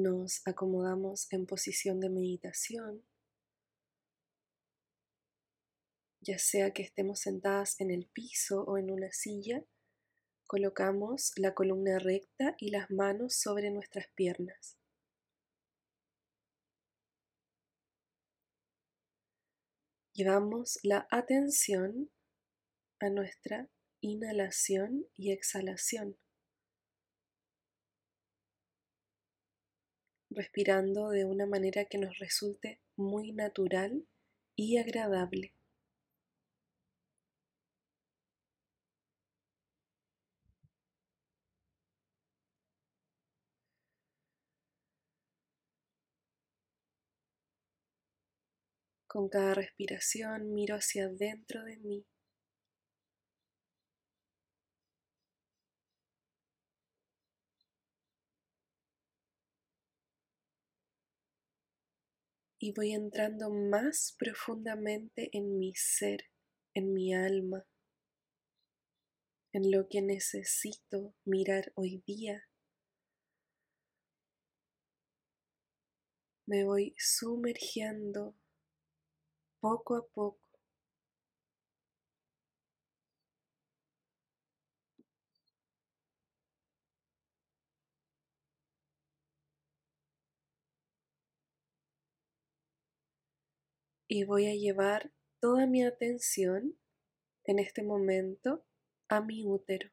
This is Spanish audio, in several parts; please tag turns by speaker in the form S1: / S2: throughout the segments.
S1: Nos acomodamos en posición de meditación, ya sea que estemos sentadas en el piso o en una silla, colocamos la columna recta y las manos sobre nuestras piernas. Llevamos la atención a nuestra inhalación y exhalación. Respirando de una manera que nos resulte muy natural y agradable. Con cada respiración miro hacia adentro de mí y voy entrando más profundamente en mi ser, en mi alma, en lo que necesito mirar hoy día. Me voy sumergiendo poco a poco y voy a llevar toda mi atención en este momento a mi útero.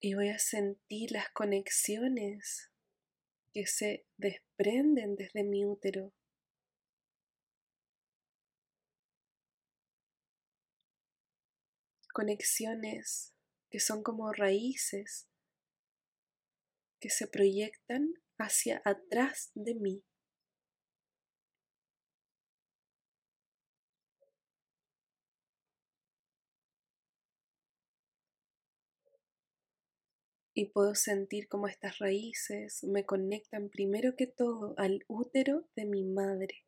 S1: Y voy a sentir las conexiones que se desprenden desde mi útero conexiones que son como raíces que se proyectan hacia atrás de mí. Y puedo sentir como estas raíces me conectan primero que todo al útero de mi madre,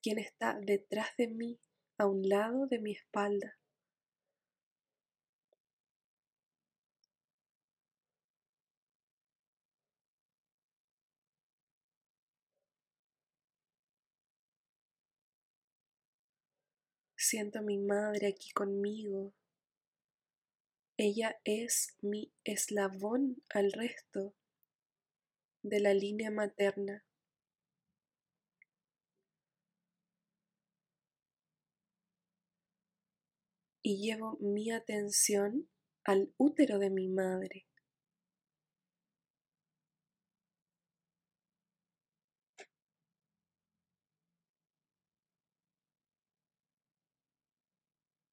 S1: quien está detrás de mí a un lado de mi espalda. Siento a mi madre aquí conmigo. Ella es mi eslabón al resto de la línea materna. Y llevo mi atención al útero de mi madre.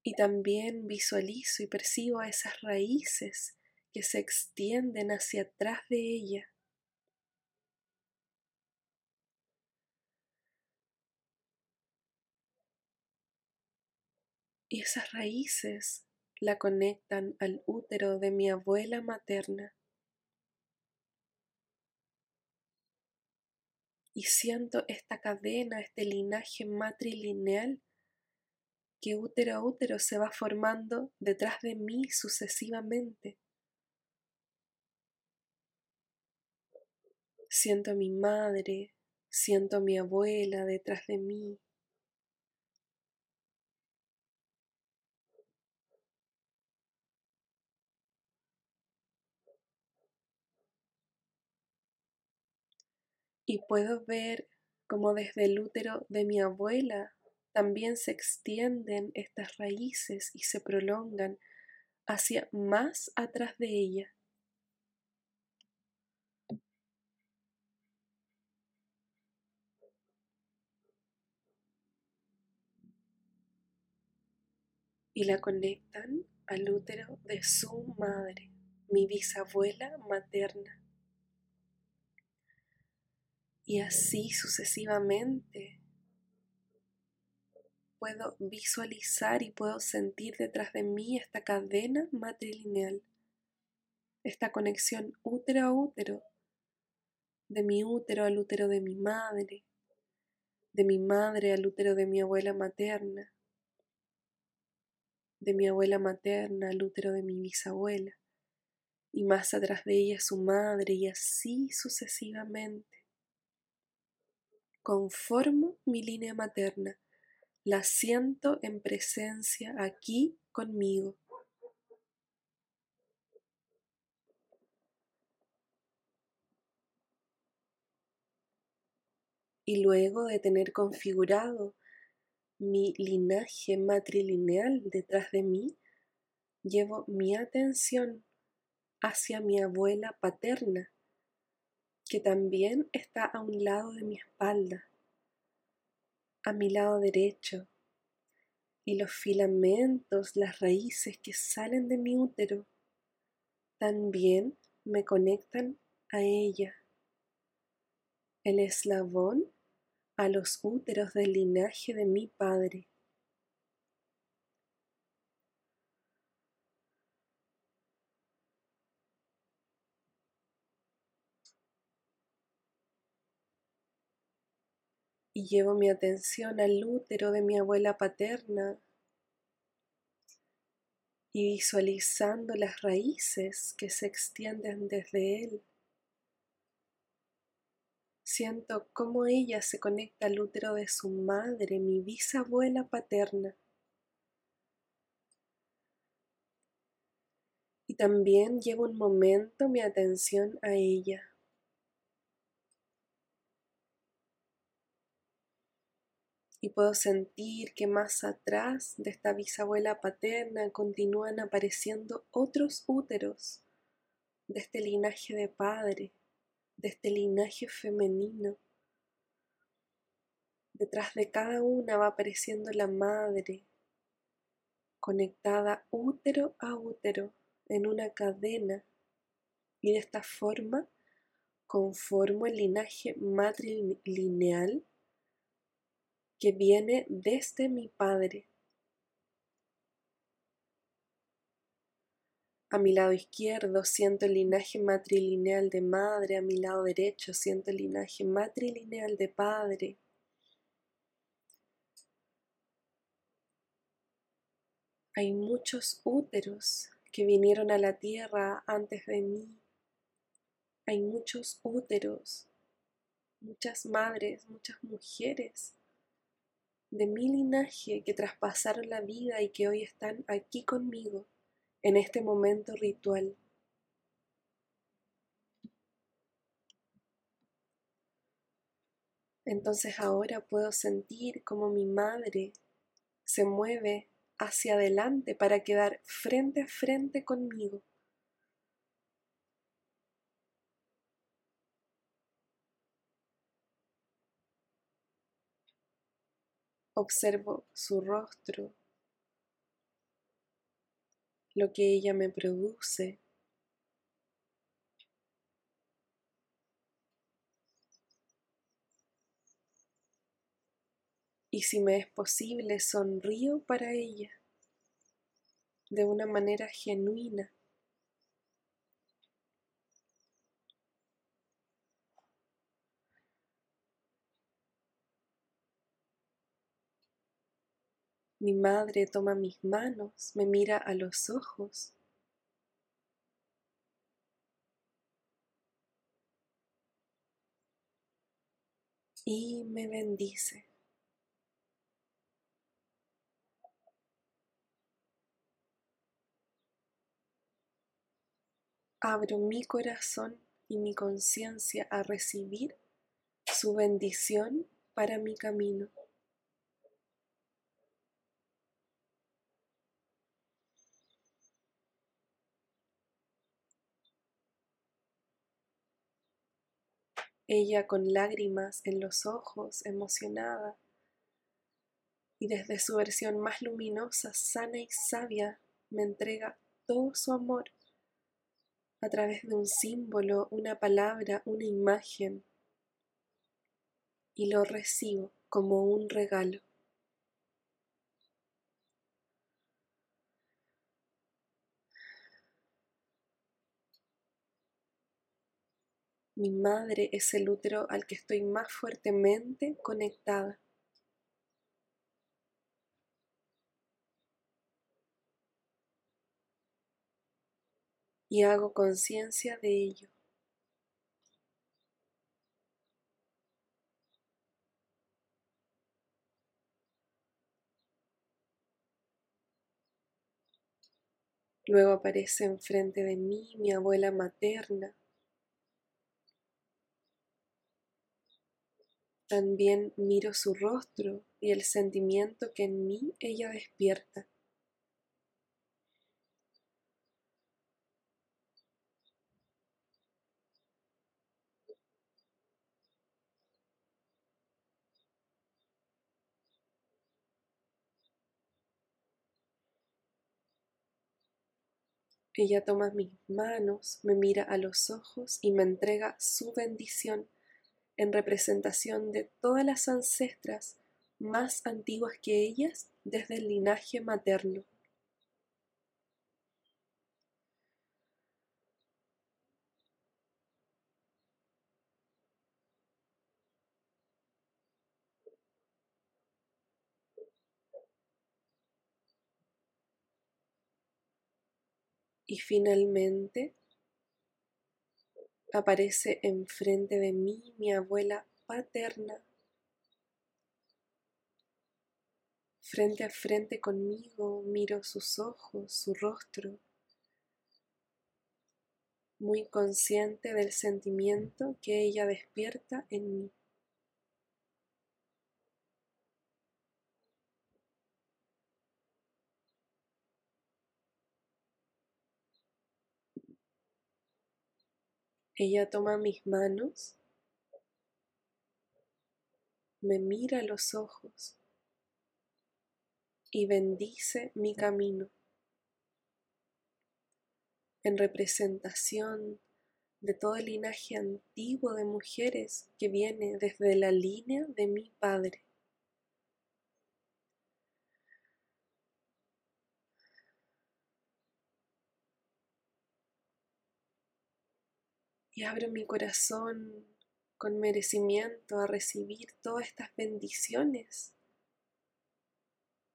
S1: Y también visualizo y percibo esas raíces que se extienden hacia atrás de ella. Y esas raíces la conectan al útero de mi abuela materna. Y siento esta cadena, este linaje matrilineal que útero a útero se va formando detrás de mí sucesivamente. Siento a mi madre, siento a mi abuela detrás de mí, y puedo ver como desde el útero de mi abuela también se extienden estas raíces y se prolongan hacia más atrás de ella. Y la conectan al útero de su madre, mi bisabuela materna y así sucesivamente. Puedo visualizar y puedo sentir detrás de mí esta cadena matrilineal. esta conexión útero a útero, de mi útero al útero de mi madre, de mi madre al útero de mi abuela materna, de mi abuela materna al útero de mi bisabuela, y más atrás de ella su madre, y así sucesivamente. Conformo mi línea materna, la siento en presencia aquí conmigo. Y luego de tener configurado mi linaje matrilineal detrás de mí, llevo mi atención hacia mi abuela paterna, que también está a un lado de mi espalda, a mi lado derecho, y los filamentos, las raíces que salen de mi útero, también me conectan a ella. El eslabón a los úteros del linaje de mi padre. Y llevo mi atención al útero de mi abuela paterna y visualizando las raíces que se extienden desde él. Siento cómo ella se conecta al útero de su madre, mi bisabuela paterna. Y también llevo un momento mi atención a ella. Y puedo sentir que más atrás de esta bisabuela paterna continúan apareciendo otros úteros de este linaje de padre de este linaje femenino. Detrás de cada una va apareciendo la madre, conectada útero a útero en una cadena y de esta forma conformo el linaje matrilineal que viene desde mi padre A mi lado izquierdo siento el linaje matrilineal de madre, a mi lado derecho siento el linaje matrilineal de padre. Hay muchos úteros que vinieron a la tierra antes de mí. Hay muchos úteros, muchas madres, muchas mujeres de mi linaje que traspasaron la vida y que hoy están aquí conmigo en este momento ritual. Entonces ahora puedo sentir como mi madre se mueve hacia adelante para quedar frente a frente conmigo. Observo su rostro, lo que ella me produce. Y si me es posible, sonrío para ella de una manera genuina. Mi madre toma mis manos, me mira a los ojos. Y me bendice. Abro mi corazón y mi conciencia a recibir su bendición para mi camino. Ella con lágrimas en los ojos, emocionada, y desde su versión más luminosa, sana y sabia, me entrega todo su amor a través de un símbolo, una palabra, una imagen, y lo recibo como un regalo. Mi madre es el útero al que estoy más fuertemente conectada. Y hago conciencia de ello. Luego aparece enfrente de mí mi abuela materna. También miro su rostro y el sentimiento que en mí ella despierta. Ella toma mis manos, me mira a los ojos y me entrega su bendición en representación de todas las ancestras más antiguas que ellas desde el linaje materno. Y finalmente aparece enfrente de mí mi abuela paterna, frente a frente conmigo, miro sus ojos, su rostro, muy consciente del sentimiento que ella despierta en mí. Ella toma mis manos, me mira a los ojos y bendice mi camino en representación de todo el linaje antiguo de mujeres que viene desde la línea de mi padre. Y abro mi corazón con merecimiento a recibir todas estas bendiciones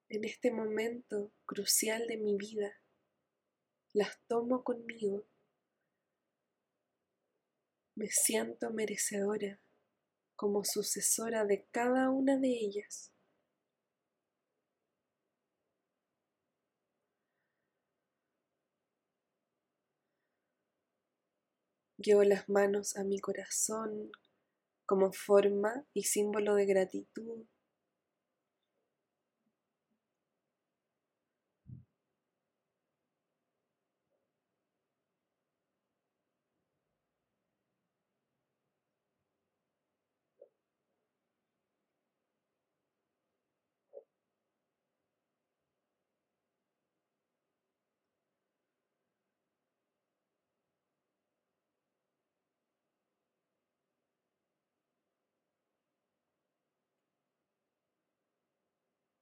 S1: en este momento crucial de mi vida. Las tomo conmigo. Me siento merecedora como sucesora de cada una de ellas. Llevo las manos a mi corazón como forma y símbolo de gratitud.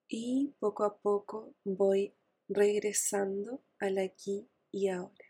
S1: Y poco a poco voy regresando al aquí y ahora.